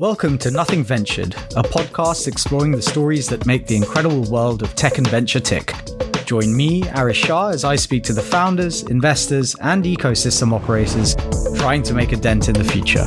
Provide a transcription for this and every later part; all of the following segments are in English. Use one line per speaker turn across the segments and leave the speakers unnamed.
Welcome to Nothing Ventured, a podcast exploring the stories that make the incredible world of tech and venture tick. Join me, Arish Shah, as I speak to the founders, investors, and ecosystem operators trying to make a dent in the future.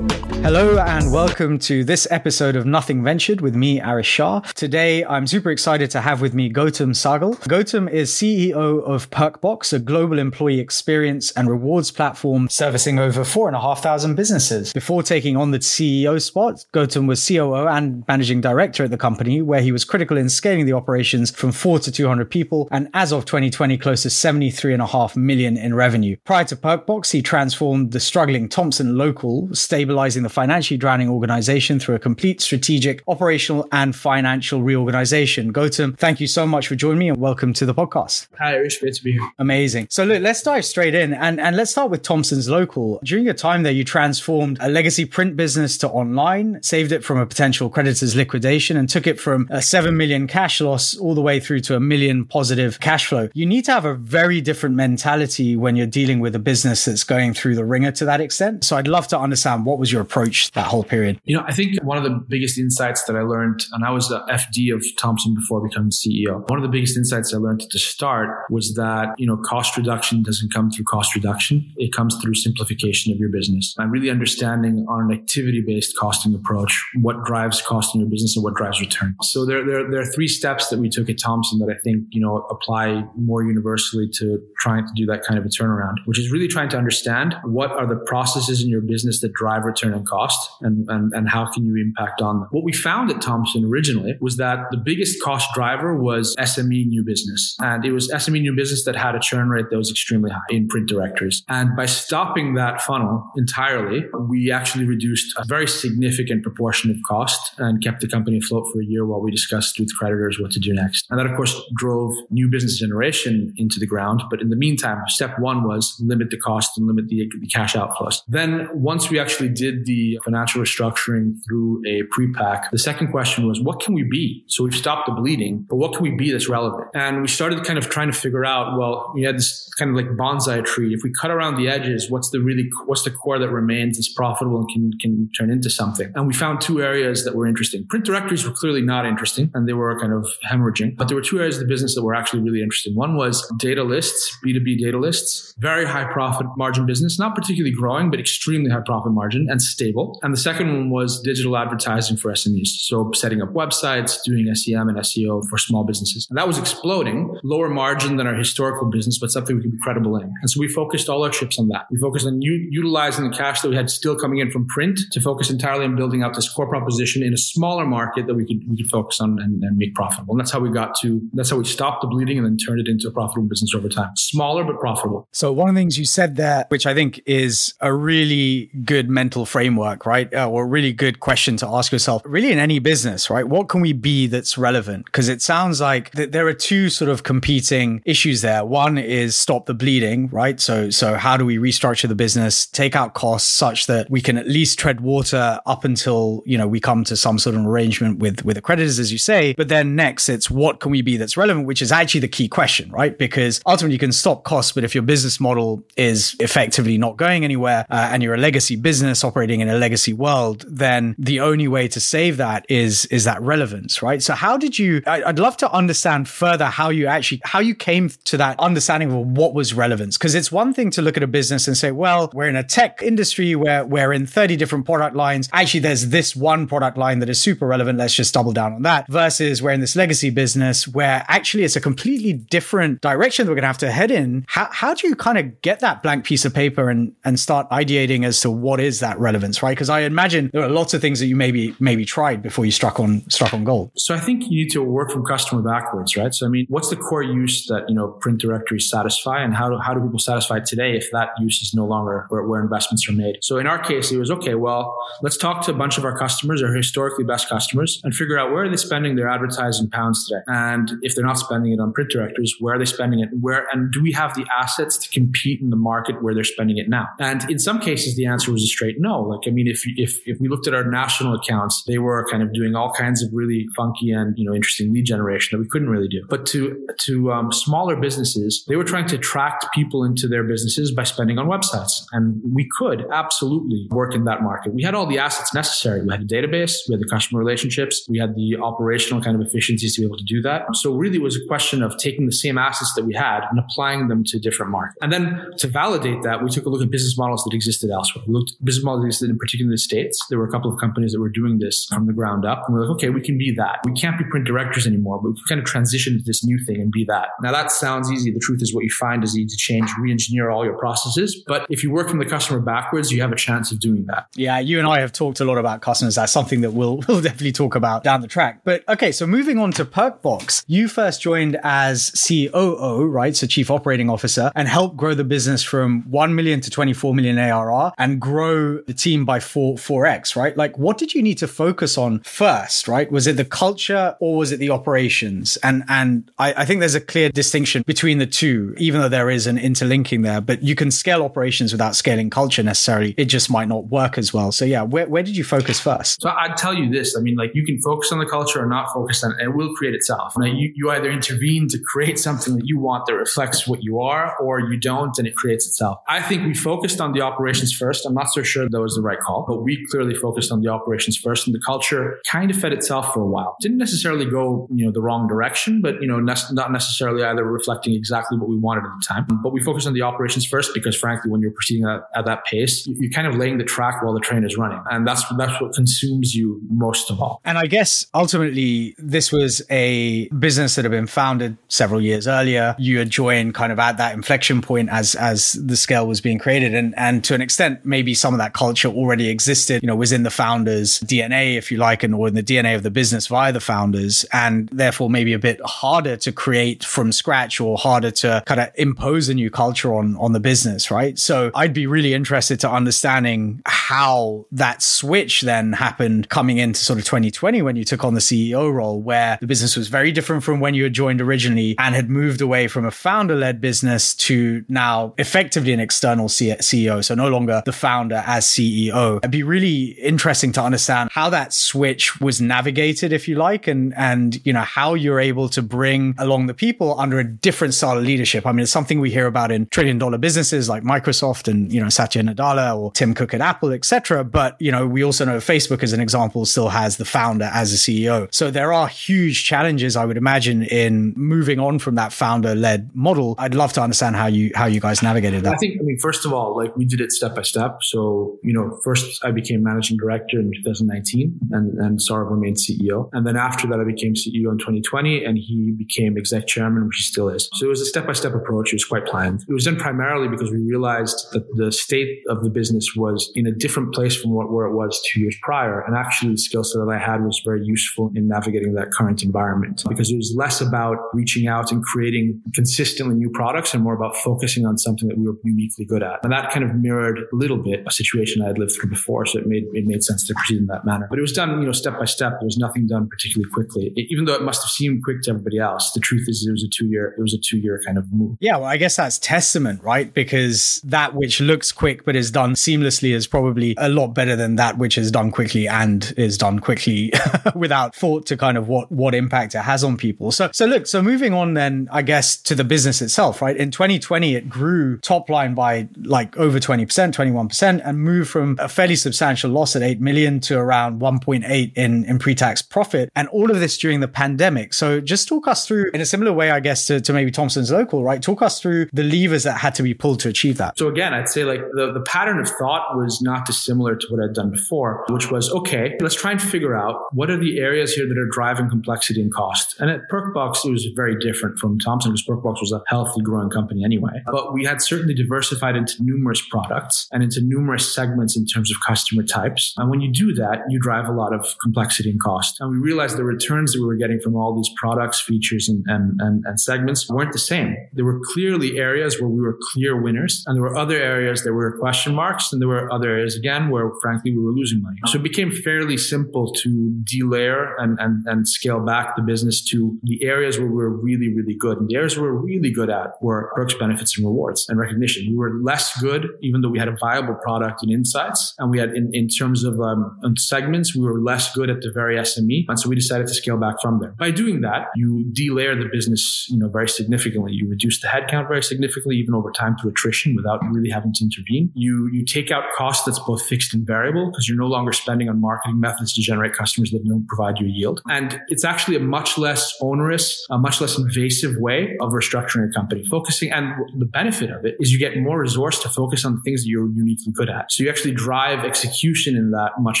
Hello and welcome to this episode of Nothing Ventured with me, Arish Shah. Today, I'm super excited to have with me Gautam Sahgal. Gautam is CEO of Perkbox, a global employee experience and rewards platform servicing over four and a half thousand businesses. Before taking on the CEO spot, Gautam was COO and managing director at the company, where he was critical in scaling the operations from four to 200 people. And as of 2020, close to 73 and a half million in revenue. Prior to Perkbox, he transformed the struggling Thomson local, stabilizing the financially drowning organization through a complete strategic, operational, and financial reorganization. Gautam, thank you so much for joining me and welcome to the podcast.
Hi, Arish. Great to be here.
Amazing. So look, let's dive straight in and, and let's start with Thomson's Local. During your time there, you transformed a legacy print business to online, saved it from a potential creditor's liquidation and took it from a 7 million cash loss all the way through to a million positive cash flow. You need to have a very different mentality when you're dealing with a business that's going through the ringer to that extent. So I'd love to understand what was your approach approach that whole period?
You know, I think one of the biggest insights that I learned, and I was the FD of Thomson before becoming CEO. One of the biggest insights I learned to start was that, you know, cost reduction doesn't come through cost reduction. It comes through simplification of your business and really understanding on an activity based costing approach, what drives cost in your business and what drives return. So there, there, there are three steps that we took at Thomson that I think, you know, apply more universally to trying to do that kind of a turnaround, which is really trying to understand what are the processes in your business that drive return on cost and, and, and how can you impact on them. What we found at Thomson originally was that the biggest cost driver was SME new business. And it was SME new business that had a churn rate that was extremely high in print directories. And by stopping that funnel entirely, we actually reduced a very significant proportion of cost and kept the company afloat for a year while we discussed with creditors what to do next. And that, of course, drove new business generation into the ground. But in the meantime, step one was limit the cost and limit the, the cash outflows. Then once we actually did the financial restructuring through a pre-pack. The second question was, what can we be? So we've stopped the bleeding, but what can we be that's relevant? And we started kind of trying to figure out, well, we had this kind of like bonsai tree. If we cut around the edges, what's the really, what's the core that remains that's profitable and can, can turn into something? And we found two areas that were interesting. Print directories were clearly not interesting and they were kind of hemorrhaging, but there were two areas of the business that were actually really interesting. One was data lists, B2B data lists, very high profit margin business, not particularly growing, but extremely high profit margin and stable people. And the second one was digital advertising for SMEs. So setting up websites, doing SEM and SEO for small businesses. And that was exploding, lower margin than our historical business, but something we could be credible in. And so we focused all our chips on that. We focused on u- utilizing the cash that we had still coming in from print to focus entirely on building out this core proposition in a smaller market that we could, we could focus on and, and make profitable. And that's how we got to, that's how we stopped the bleeding and then turned it into a profitable business over time. Smaller, but profitable.
So one of the things you said there, which I think is a really good mental framework work, right? Uh, or really good question to ask yourself, really in any business, right? What can we be that's relevant? Because it sounds like th- there are two sort of competing issues there. One is stop the bleeding, right? So, so how do we restructure the business, take out costs such that we can at least tread water up until, you know, we come to some sort of arrangement with, with the creditors, as you say. But then next, it's what can we be that's relevant, which is actually the key question, right? Because ultimately you can stop costs, but if your business model is effectively not going anywhere uh, and you're a legacy business operating in a legacy world, then the only way to save that is is that relevance, right? So how did you? I'd love to understand further how you actually how you came to that understanding of what was relevance, because it's one thing to look at a business and say, well, we're in a tech industry where we're in 30 different product lines. Actually, there's this one product line that is super relevant. Let's just double down on that. Versus we're in this legacy business where actually it's a completely different direction that we're going to have to head in. How, how do you kind of get that blank piece of paper and, and start ideating as to what is that relevance, right? Because I imagine there are lots of things that you maybe maybe tried before you struck on struck on gold.
So I think you need to work from customer backwards, right? So I mean, what's the core use that you know print directories satisfy, and how do how do people satisfy today if that use is no longer where, where investments are made? So in our case, it was okay. Well, let's talk to a bunch of our customers, our historically best customers, and figure out where are they spending their advertising pounds today, and if they're not spending it on print directories, where are they spending it? Where and do we have the assets to compete in the market where they're spending it now? And in some cases, the answer was a straight no. Like I mean, if, if, if we looked at our national accounts, they were kind of doing all kinds of really funky and, you know, interesting lead generation that we couldn't really do. But to, to um, smaller businesses, they were trying to attract people into their businesses by spending on websites. And we could absolutely work in that market. We had all the assets necessary. We had a database, we had the customer relationships, we had the operational kind of efficiencies to be able to do that. So really it was a question of taking the same assets that we had and applying them to different markets. And then to validate that, we took a look at business models that existed elsewhere. We looked business models that existed in particular States. There were a couple of companies that were doing this from the ground up. And we're like, okay, we can be that. We can't be print directors anymore, but we can kind of transition to this new thing and be that. Now that sounds easy. The truth is what you find is you need to change, re-engineer all your processes. But if you work from the customer backwards, you have a chance of doing that.
Yeah, you and I have talked a lot about customers. That's something that we'll, we'll definitely talk about down the track. But okay, so moving on to Perkbox, you first joined as COO, right? So chief operating officer and helped grow the business from 1 million to 24 million ARR and grow the team by four, 4x, right? Like what did you need to focus on first, right? Was it the culture or was it the operations? And, and I, I think there's a clear distinction between the two, even though there is an interlinking there, but you can scale operations without scaling culture necessarily. It just might not work as well. So yeah, where, where did you focus first?
So I'd tell you this. I mean, like you can focus on the culture or not focus on it. It will create itself. Now, you, you either intervene to create something that you want that reflects what you are or you don't and it creates itself. I think we focused on the operations first. I'm not so sure that was the right call, but we clearly focused on the operations first and the culture kind of fed itself for a while. Didn't necessarily go, you know, the wrong direction, but, you know, ne- not necessarily either reflecting exactly what we wanted at the time. But we focused on the operations first because frankly, when you're proceeding at, at that pace, you're kind of laying the track while the train is running. And that's, that's what consumes you most of all.
And I guess ultimately this was a business that had been founded several years earlier. You had joined kind of at that inflection point as, as the scale was being created. And, and to an extent, maybe some of that culture already existed, you know, was in the founders DNA, if you like, and or in the DNA of the business via the founders. And therefore maybe a bit harder to create from scratch or harder to kind of impose a new culture on, on the business, right? So I'd be really interested to understanding how that switch then happened coming into sort of 2020 when you took on the CEO role, where the business was very different from when you had joined originally and had moved away from a founder led business to now effectively an external CEO. So no longer the founder as CEO. It'd be really interesting to understand how that switch was navigated, if you like, and, and, you know, how you're able to bring along the people under a different style of leadership. I mean, it's something we hear about in trillion dollar businesses like Microsoft and, you know, Satya Nadella or Tim Cook at Apple, etc. But, you know, we also know Facebook as an example still has the founder as a CEO. So there are huge challenges, I would imagine, in moving on from that founder led model. I'd love to understand how you, how you guys navigated that.
I think, I mean, first of all, like we did it step by step. So, you know, first I became managing director in 2019 and, and Saurav remained CEO. And then after that, I became CEO in 2020 and he became exec chairman, which he still is. So it was a step by step approach. It was quite planned. It was done primarily because we realized that the state of the business was in a different place from what, where it was two years prior. And actually the skill set that I had was very useful in navigating that current environment because it was less about reaching out and creating consistently new products and more about focusing on something that we were uniquely good at. And that kind of mirrored a little bit a situation I had lived through before. So it made, it made sense to proceed in that manner. But it was done, you know, step by step. There was nothing done particularly quickly. It, even though it must have seemed quick to everybody else, the truth is it was a two year, it was a two year kind of move.
Yeah. Well, I guess that's testament, right? Because that which looks quick but is done seamlessly is probably a lot better than that which is done quickly and is done quickly without thought to kind of what, what impact it has on people. So, so look, so moving on then, I guess to the business itself, right? In 2020, it grew top line by like over 20%, 21% and moved from a fairly substantial loss at 8 million to around 1.8 in, in pre-tax profit. And all of this during the pandemic. So just talk us through in a similar way, I guess, to, to maybe Thomson's local, right? Talk us through the levers that had to be pulled to achieve that.
So again, I'd say like the, the pattern of thought was not dissimilar to what I'd done before, which was, okay, let's try and figure out what are the areas here that are driving complexity and cost. And at Perkbox, it was very different from Thompson because Perkbox was a healthy growing company anyway. But we had certainly diversified into numerous products and into numerous segments in terms of customer types. And when you do that, you drive a lot of complexity and cost. And we realized the returns that we were getting from all these products, features, and, and, and, and segments weren't the same. There were clearly areas where we were clear winners, and there were other areas that were question marks, and there were other areas again where frankly we were losing money. So it became fairly simple to delayer and, and, and scale back the business to the areas where we were really, really good. And the areas we were really good at were perks, benefits, and rewards and recognition. We were less good, even though we had a viable product and insights And we had, in, in terms of um, segments, we were less good at the very SME. And so we decided to scale back from there. By doing that, you delayer the business, you know, very significantly. You reduce the headcount very significantly, even over time through attrition without really having to intervene. You, you take out costs that's both fixed and variable because you're no longer spending on marketing methods to generate customers that don't provide you yield. And it's actually a much less onerous, a much less invasive way of restructuring a company. Focusing and the benefit of it is you get more resource to focus on the things that you're uniquely good at. So you actually drive execution in that much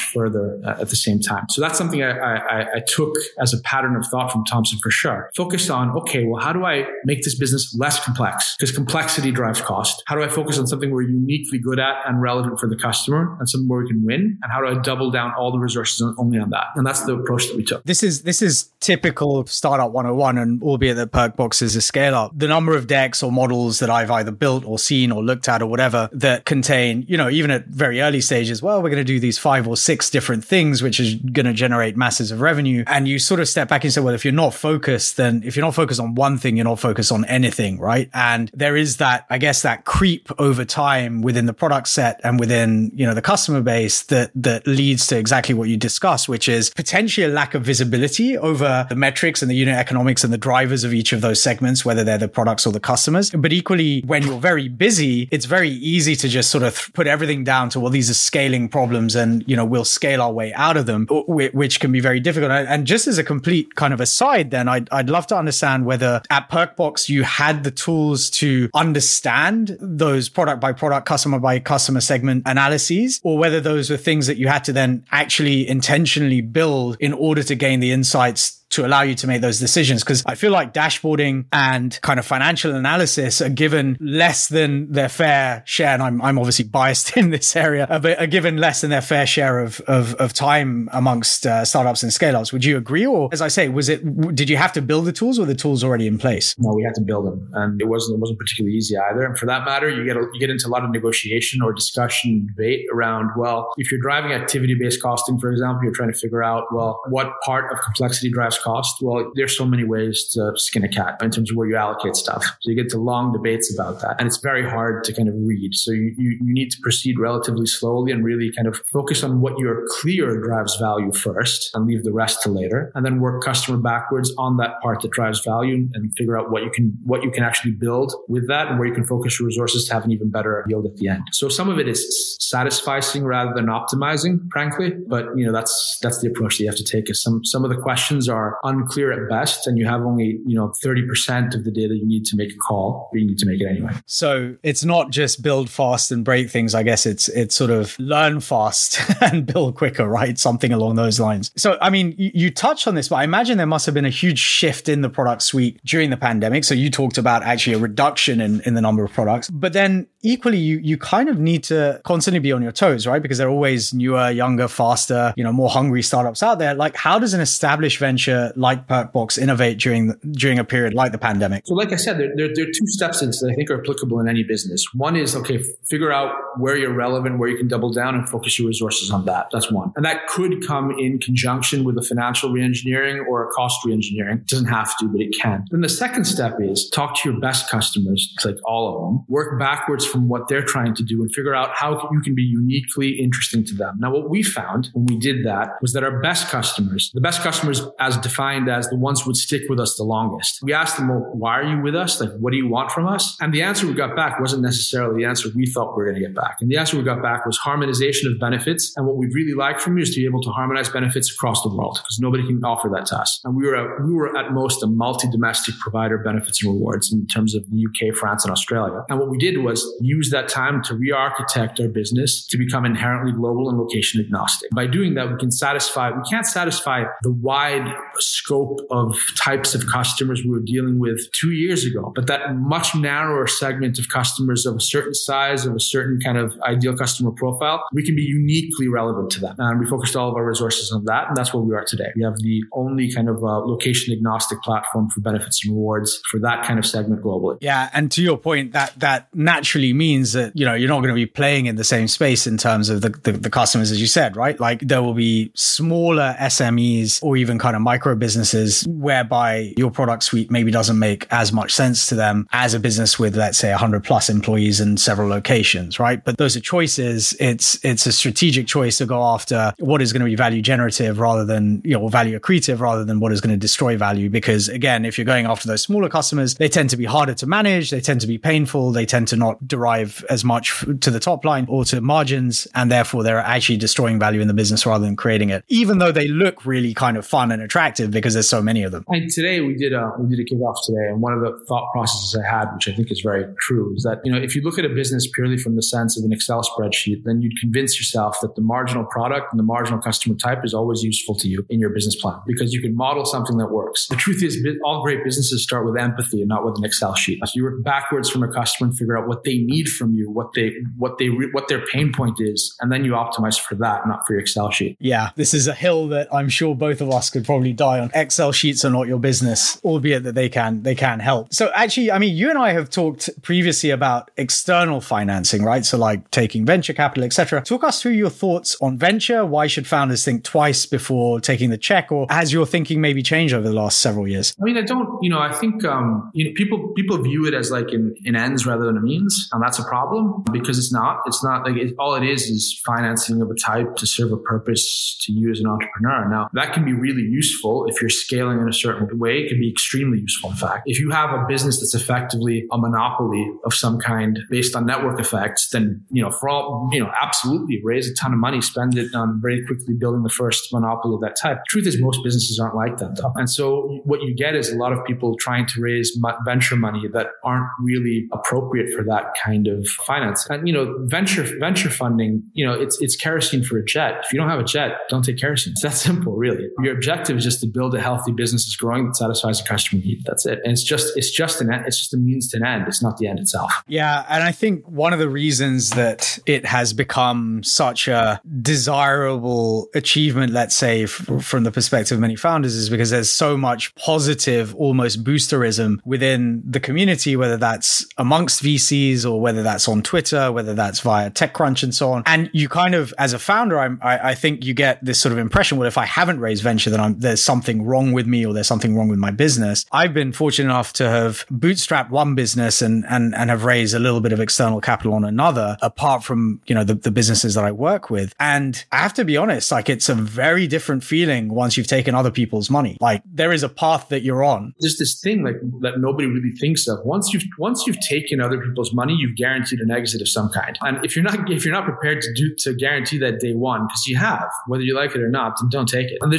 further uh, at the same time. So that's something I, I, I took as a pattern of thought from Thomson for sure. Focused on, okay, well, how do I make this business less complex? Because complexity drives cost. How do I focus on something we're uniquely good at and relevant for the customer and something where we can win? And how do I double down all the resources only on that? And that's the approach that we took.
This is, this is typical startup 101 and albeit that Perkbox is a scale up, the number of decks or models that I've either built or seen or looked at or whatever that contain, you know, even at very early stages, well, we're going to do these five or six different things, which is going to generate masses of revenue. And you sort of step back and say, well, if you're not focused, then if you're not focused on one thing, you're not focused on anything, right? And there is that, I guess, that creep over time within the product set and within, you know, the customer base that, that leads to exactly what you discussed, which is potentially a lack of visibility over the metrics and the unit economics and the drivers of each of those segments, whether they're the products or the customers. But equally, when you're very busy, it's very easy to just sort of put everything down to, well, these are scaling problems and, you know, we'll scale our way out of them, which can be very difficult. And just as a complete kind of aside, then I'd, I'd love to understand whether at Perkbox you had the tools to understand those product by product, customer by customer segment analyses, or whether those were things that you had to then actually intentionally build in order to gain the insights to allow you to make those decisions. Cause I feel like dashboarding and kind of financial analysis are given less than their fair share. And I'm, I'm obviously biased in this area, uh, but are given less than their fair share of, of, of time amongst uh, startups and scale ups. Would you agree? Or as I say, was it, did you have to build the tools or the tools already in place?
No, we had to build them and it wasn't, it wasn't particularly easy either. And for that matter, you get, a, you get into a lot of negotiation or discussion debate around, well, if you're driving activity based costing, for example, you're trying to figure out, well, what part of complexity drives cost? Well, there's so many ways to skin a cat in terms of where you allocate stuff. So you get to long debates about that. And it's very hard to kind of read. So you, you, you need to proceed relatively slowly and really kind of focus on what you're clear drives value first and leave the rest to later. And then work customer backwards on that part that drives value and figure out what you can, what you can actually build with that and where you can focus your resources to have an even better yield at the end. So some of it is satisfying rather than optimizing, frankly. But you know, that's, that's the approach that you have to take is some, some of the questions are unclear at best and you have only, you know, 30% of the data you need to make a call, you need to make it anyway.
So it's not just build fast and break things. I guess it's, it's sort of learn fast and build quicker, right? Something along those lines. So, I mean, you, you touched on this, but I imagine there must have been a huge shift in the product suite during the pandemic. So you talked about actually a reduction in, in the number of products, but then equally, you, you kind of need to constantly be on your toes, right? Because there are always newer, younger, faster, you know, more hungry startups out there. Like how does an established venture like Perkbox innovate during during a period like the pandemic?
So, like I said, there, there, there, are two steps that I think are applicable in any business. One is okay, figure out where you're relevant, where you can double down, and focus your resources on that. That's one, and that could come in conjunction with a financial reengineering or a cost reengineering. It doesn't have to, but it can. Then the second step is talk to your best customers, like all of them. Work backwards from what they're trying to do and figure out how you can be uniquely interesting to them. Now, what we found when we did that was that our best customers, the best customers as defined as the ones would stick with us the longest. We asked them, well, why are you with us? Like, what do you want from us? And the answer we got back wasn't necessarily the answer we thought we were going to get back. And the answer we got back was harmonization of benefits. And what we'd really like from you is to be able to harmonize benefits across the world because nobody can offer that to us. And we were, a, we were at most a multi-domestic provider benefits and rewards in terms of the UK, France, and Australia. And what we did was use that time to re-architect our business to become inherently global and location agnostic. By doing that, we can satisfy, we can't satisfy the wide scope of types of customers we were dealing with two years ago. But that much narrower segment of customers of a certain size, of a certain kind of ideal customer profile, we can be uniquely relevant to them. And we focused all of our resources on that. And that's where we are today. We have the only kind of uh, location agnostic platform for benefits and rewards for that kind of segment globally.
Yeah. And to your point, that, that naturally means that, you know, you're not going to be playing in the same space in terms of the, the, the customers, as you said, right? Like there will be smaller SMEs or even kind of micro businesses whereby your product suite maybe doesn't make as much sense to them as a business with, let's say, 100 plus employees in several locations, right? But those are choices. It's it's a strategic choice to go after what is going to be value generative rather than you know value accretive rather than what is going to destroy value. Because again, if you're going after those smaller customers, they tend to be harder to manage. They tend to be painful. They tend to not derive as much to the top line or to margins, and therefore they're actually destroying value in the business rather than creating it. Even though they look really kind of fun and attractive because there's so many of them.
And today we did a we did a kickoff today, and one of the thought processes I had, which I think is very true, is that you know if you look at a business purely from the sense of an Excel spreadsheet, then you'd convince yourself that the marginal product and the marginal customer type is always useful to you in your business plan because you can model something that works. The truth is, all great businesses start with empathy and not with an Excel sheet. So you work backwards from a customer and figure out what they need from you, what they what they what their pain point is, and then you optimize for that, not for your Excel sheet.
Yeah, this is a hill that I'm sure both of us could probably die on. Excel sheets are not your business, albeit that they can they can help. So actually, I mean, you and I have talked previously about external financing, right? So like taking venture capital, etc. Talk us through your thoughts on venture. Why should founders think twice before taking the check, or has your thinking maybe changed over the last several years?
I mean, I don't. You know, I think um, you know people people view it as like an, an ends rather than a means, and that's a problem because it's not. It's not like it, all it is is financing of a type to serve a purpose to you as an entrepreneur. Now that can be really useful if you're scaling in a certain way. It can be extremely useful. In fact, if you have a business that's effectively a monopoly of some kind based on network effects, then you know for all you know absolutely raise a ton of money, spend it on very quickly building the first monopoly of that type. Truth is most businesses aren't like that though, and so what you get is a lot of people trying to raise venture money that aren't really appropriate for that kind of finance. And you know venture venture funding, you know it's it's kerosene for a jet. If you don't have a jet, don't take kerosene. It's that simple, really. Your objective is just to build a healthy business that's growing that satisfies a customer need. That's it. And it's just it's just an it's just a means to an end. It's not the end itself.
Yeah, and I think one of the reasons that it has become such a desirable achievement, let's say, f- from the perspective of many founders, is because there's so much positive, almost boosterism within the community, whether that's amongst VCs or whether that's on Twitter, whether that's via TechCrunch and so on. And you kind of, as a founder, I, I think you get this sort of impression: well, if I haven't raised venture, then I'm, there's something wrong with me or there's something wrong with my business. I've been fortunate enough to have bootstrapped one business and and and have raised a little bit of external capital on another, apart from you know the, the businesses that I work with. And I have to be honest, like it's a very different feeling once you've taken other people's money. Like there is a path that you're on.
There's this thing like that nobody really thinks of. Once you've once you've taken other people's money, you've guaranteed an exit of some kind. And if you're not if you're not prepared to do to guarantee that day one, because you have, whether you like it or not, then don't take it. And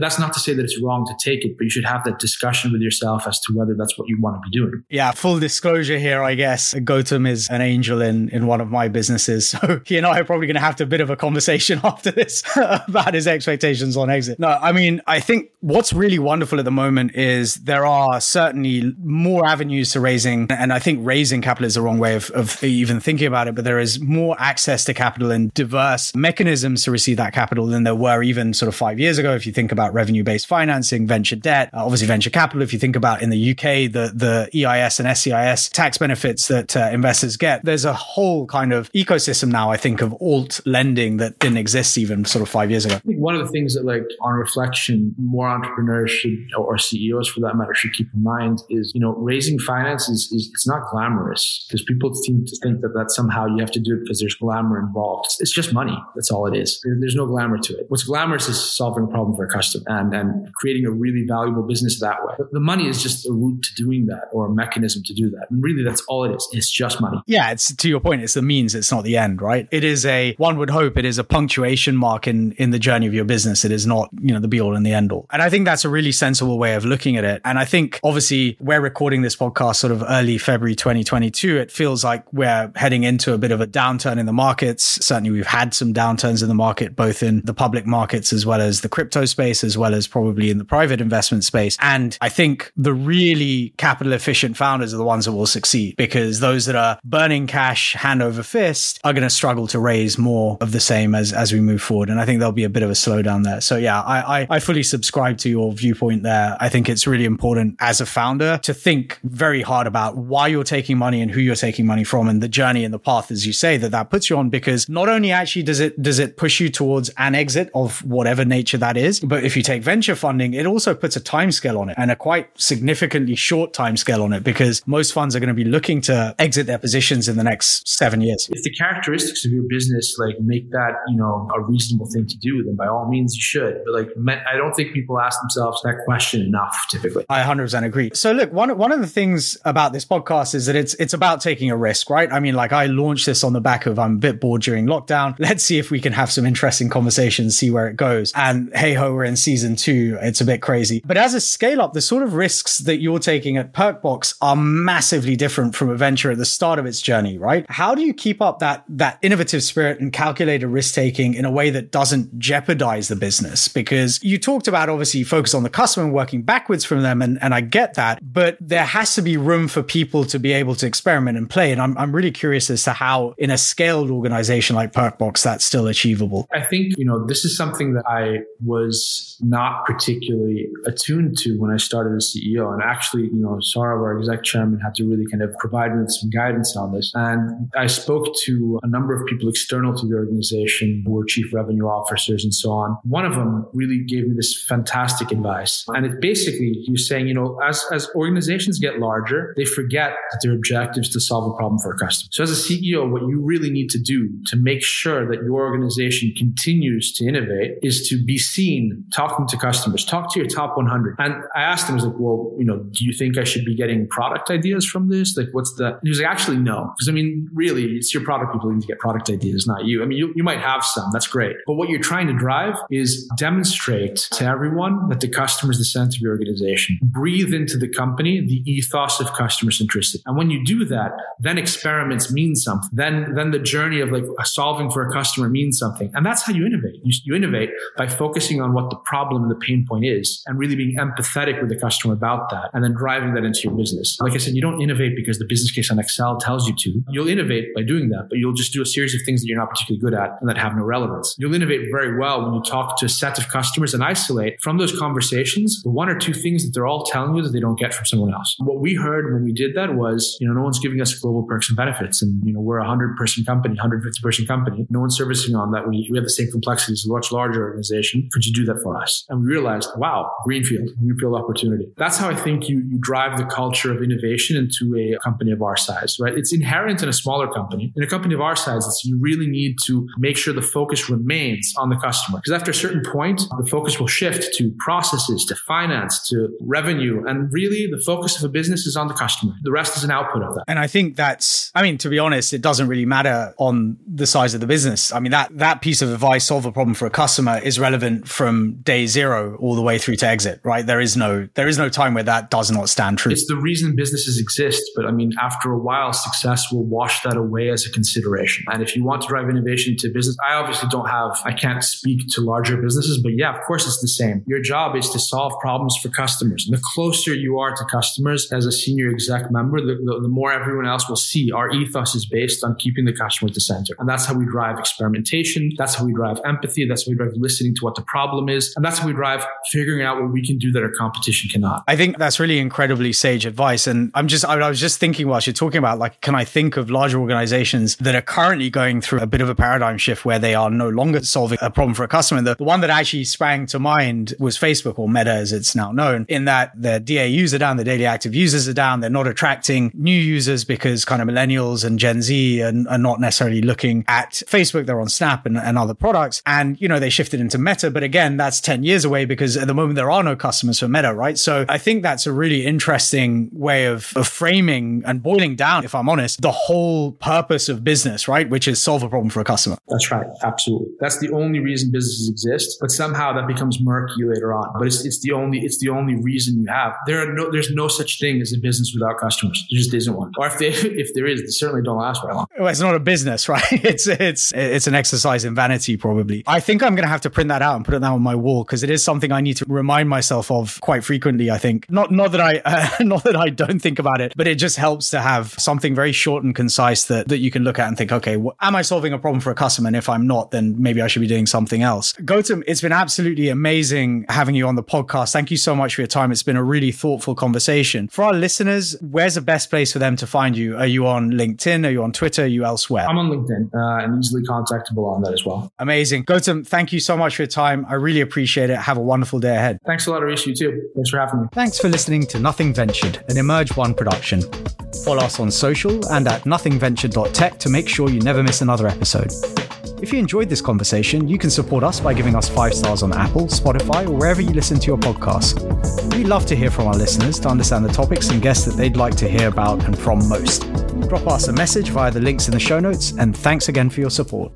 that's not to say that it's wrong to take it, but you should have that discussion with yourself as to whether that's what you want to be doing.
Yeah, full disclosure here, I guess. Gautam is an angel in in one of my businesses, so he and I are probably going to have a bit of a conversation after this about his expectations on exit. No, I mean, I think what's really wonderful at the moment is there are certainly more avenues to raising, and I think raising capital is the wrong way of, of even thinking about it, but there is more access to capital and diverse mechanisms to receive that capital than there were even sort of five years ago. If you think about revenue based financing, venture debt, uh, obviously venture capital. If you think about in the UK, the, the EIS and SEIS tax benefits that uh, investors get, there's a whole kind of ecosystem now, I think, of alt lending that didn't exist even sort of five years ago.
I think one of the things that, like, on reflection, more entrepreneurs should, or CEOs for that matter, should keep in mind is, you know, raising finance is, is it's not glamorous because people seem to think that that somehow you have to do it because there's glamour involved. It's, just money. That's all it is. There's no glamour to it. What's glamorous is solving a problem for a customer and, and creating a really valuable business that way. The money is just a route to doing that or a mechanism to do that. And really, that's all it is. It's just money.
Yeah, it's to your point. It's the means. It's not the end, right? It is a one would hope it is a punctuation mark in in the journey of your business. It is not you know the be all and the end all. And I think that's a really sensible way of looking at it. And I think obviously we're recording this podcast sort of early February 2022. It feels like we're heading into a bit of a downturn in the markets. Certainly, we've had some downturns in the market, both in the public markets as well as the crypto space, as well as probably in the private investment space. And I think the really capital efficient founders are the ones that will succeed because those that are burning cash hand over fist are going to struggle to raise more of the same as, as we move forward. And I think there'll be a bit of a slowdown there. So yeah, I, I, I fully subscribe to your viewpoint there. I think it's really important as a founder to think very hard about why you're taking money and who you're taking money from and the journey and the path, as you say, that that puts you on. Because not only actually does it, does it push you towards an exit of whatever nature that is, but if you take venture funding, it also puts a timescale on it and a quite significantly short timescale on it because most funds are going to be looking to exit their positions in the next seven years.
If the characteristics of your business like make that, you know, a reasonable thing to do, then by all means you should. But like, I don't think people ask themselves that question enough typically.
I 100% agree. So look, one, one of the things about this podcast is that it's, it's about taking a risk, right? I mean, like I launched this on the back of I'm a bit bored during lockdown. Let's see if we can have some interesting conversations, see where it goes. And hey ho, we're in season two. It's a bit crazy. But as a scale up, the sort of risks that you're taking at Perkbox are massively different from a venture at the start of its journey, right? How do you keep up that, that innovative spirit and calculated risk taking in a way that doesn't jeopardize the business? Because you talked about obviously focus on the customer and working backwards from them. And, and I get that, but there has to be room for people to be able to experiment and play. And I'm, I'm really curious as to how in a scaled organization like Perkbox, that's still achievable.
I think, you know, this is something that I was not particularly attuned to when I started as CEO. And actually, you know, Saurav, our exec chairman, had to really kind of provide me with some guidance on this. And I spoke to a number of people external to the organization who were chief revenue officers and so on. One of them really gave me this fantastic advice. And it basically, he was saying, you know, as, as organizations get larger, they forget that their objective is to solve a problem for a customer. So as a CEO, what you really need to do to make sure that your organization continues to innovate is to be seen talking to customers, talk to your top 100. And I asked him, I was like, well, you know, do you think I should be getting product ideas from this? Like, what's the, and he was like, actually, no. Because I mean, really, it's your product people need to get product ideas, not you. I mean, you, you might have some, that's great. But what you're trying to drive is demonstrate to everyone that the customer is the center of your organization. Breathe into the company the ethos of customer centricity. And when you do that, then experiments mean something. Then, then the journey of like solving for a customer means something. And that's how you innovate. You, you innovate by focusing on what the problem and the pain point is and really being empathetic with the customer about that and then driving that into your business. Like I said, you don't innovate because the business case on Excel tells you to. You'll innovate by doing that, but you'll just do a series of things that you're not particularly good at and that have no relevance. You'll innovate very well when you talk to a set of customers and isolate from those conversations the one or two things that they're all telling you that they don't get from someone else. What we heard when we did that was, you know, no one's giving us global perks and benefits. And, you know, we're a 100 person company, 150 person company. No one's servicing on that. We, we have the same complexities as a much larger organization. Could you do that for us? And we realized, wow, greenfield, greenfield opportunity. That's how I think you, you drive the culture of innovation into a company of our size, right? It's inherent in a smaller company. In a company of our size, it's you really need to make sure the focus remains on the customer. Because after a certain point, the focus will shift to processes, to finance, to revenue. And really the focus of a business is on the customer. The rest is an output of that.
And I think that's, I mean, to be honest, it doesn't really matter on the size of the business. I mean, that, that piece of advice, solve a problem for a customer is relevant from day zero all the way through to exit, right? There is no, there is no time where that does not stand true.
It's the reason businesses exist. But I mean, after a while, success will wash that away as a consideration. And if you want to drive innovation to business, I obviously don't have, I can't speak to larger businesses, but yeah, of course it's the same. Your job is to solve problems for customers. And the closer you are to customers as a senior exec member, the, the, the more everyone else will see our ethos is based on keeping the customer at the center. And that's how we drive experimentation. That's how we drive empathy. That's how we drive listening to what the problem is. And that's how we drive figuring out what we can do that our competition cannot.
I think that's really incredibly sage advice. And I'm just, I was just thinking whilst you're talking about, like, can I think of larger organizations that are currently going through a bit of a paradigm shift where they are no longer solving a problem for a customer? The, the one that actually sprang to mind was Facebook or Meta as it's now known in that their DAUs are down, the daily active users are down. They're not attracting new users because kind of millennials and Gen Z and are not necessarily looking at Facebook. They're on Snap and, and other products. And, you know, they shifted into Meta. But again, that's 10 years away because at the moment there are no customers for Meta, right? So I think that's a really interesting way of, of framing and boiling down, if I'm honest, the whole purpose of business, right? Which is solve a problem for a customer.
That's right. Absolutely. That's the only reason businesses exist. But somehow that becomes murky later on. But it's, it's the only, it's the only reason you have. There are no, there's no such thing as a business without customers. There just isn't one. Or if they, if there is, they certainly don't last very long.
Well, it's not a business, right? It's, it's, it's an exercise in vanity, probably. I think I'm going to have to print that out and put it down on my wall because it is something I need to remind myself of quite frequently. I think not, not that I, uh, not that I don't think about it, but it just helps to have something very short and concise that, that you can look at and think, okay, am I solving a problem for a customer? And if I'm not, then maybe I should be doing something else. Gautam, it's been absolutely amazing having you on the podcast. Thank you so much for your time. It's been a really thoughtful conversation. For our listeners, where's the best place for them to find you? Are you on LinkedIn? Are you on Twitter? Are you elsewhere?
I'm on LinkedIn uh, and easily contactable on that as well.
Amazing. Gautam, thank you so much for your time. I really appreciate it. Have a a wonderful day ahead.
Thanks a lot, Arish. You too. Thanks for having me.
Thanks for listening to Nothing Ventured, an Emerge One production. Follow us on social and at nothingventured.tech to make sure you never miss another episode. If you enjoyed this conversation, you can support us by giving us five stars on Apple, Spotify, or wherever you listen to your podcasts. We love to hear from our listeners to understand the topics and guests that they'd like to hear about and from most. Drop us a message via the links in the show notes, and thanks again for your support.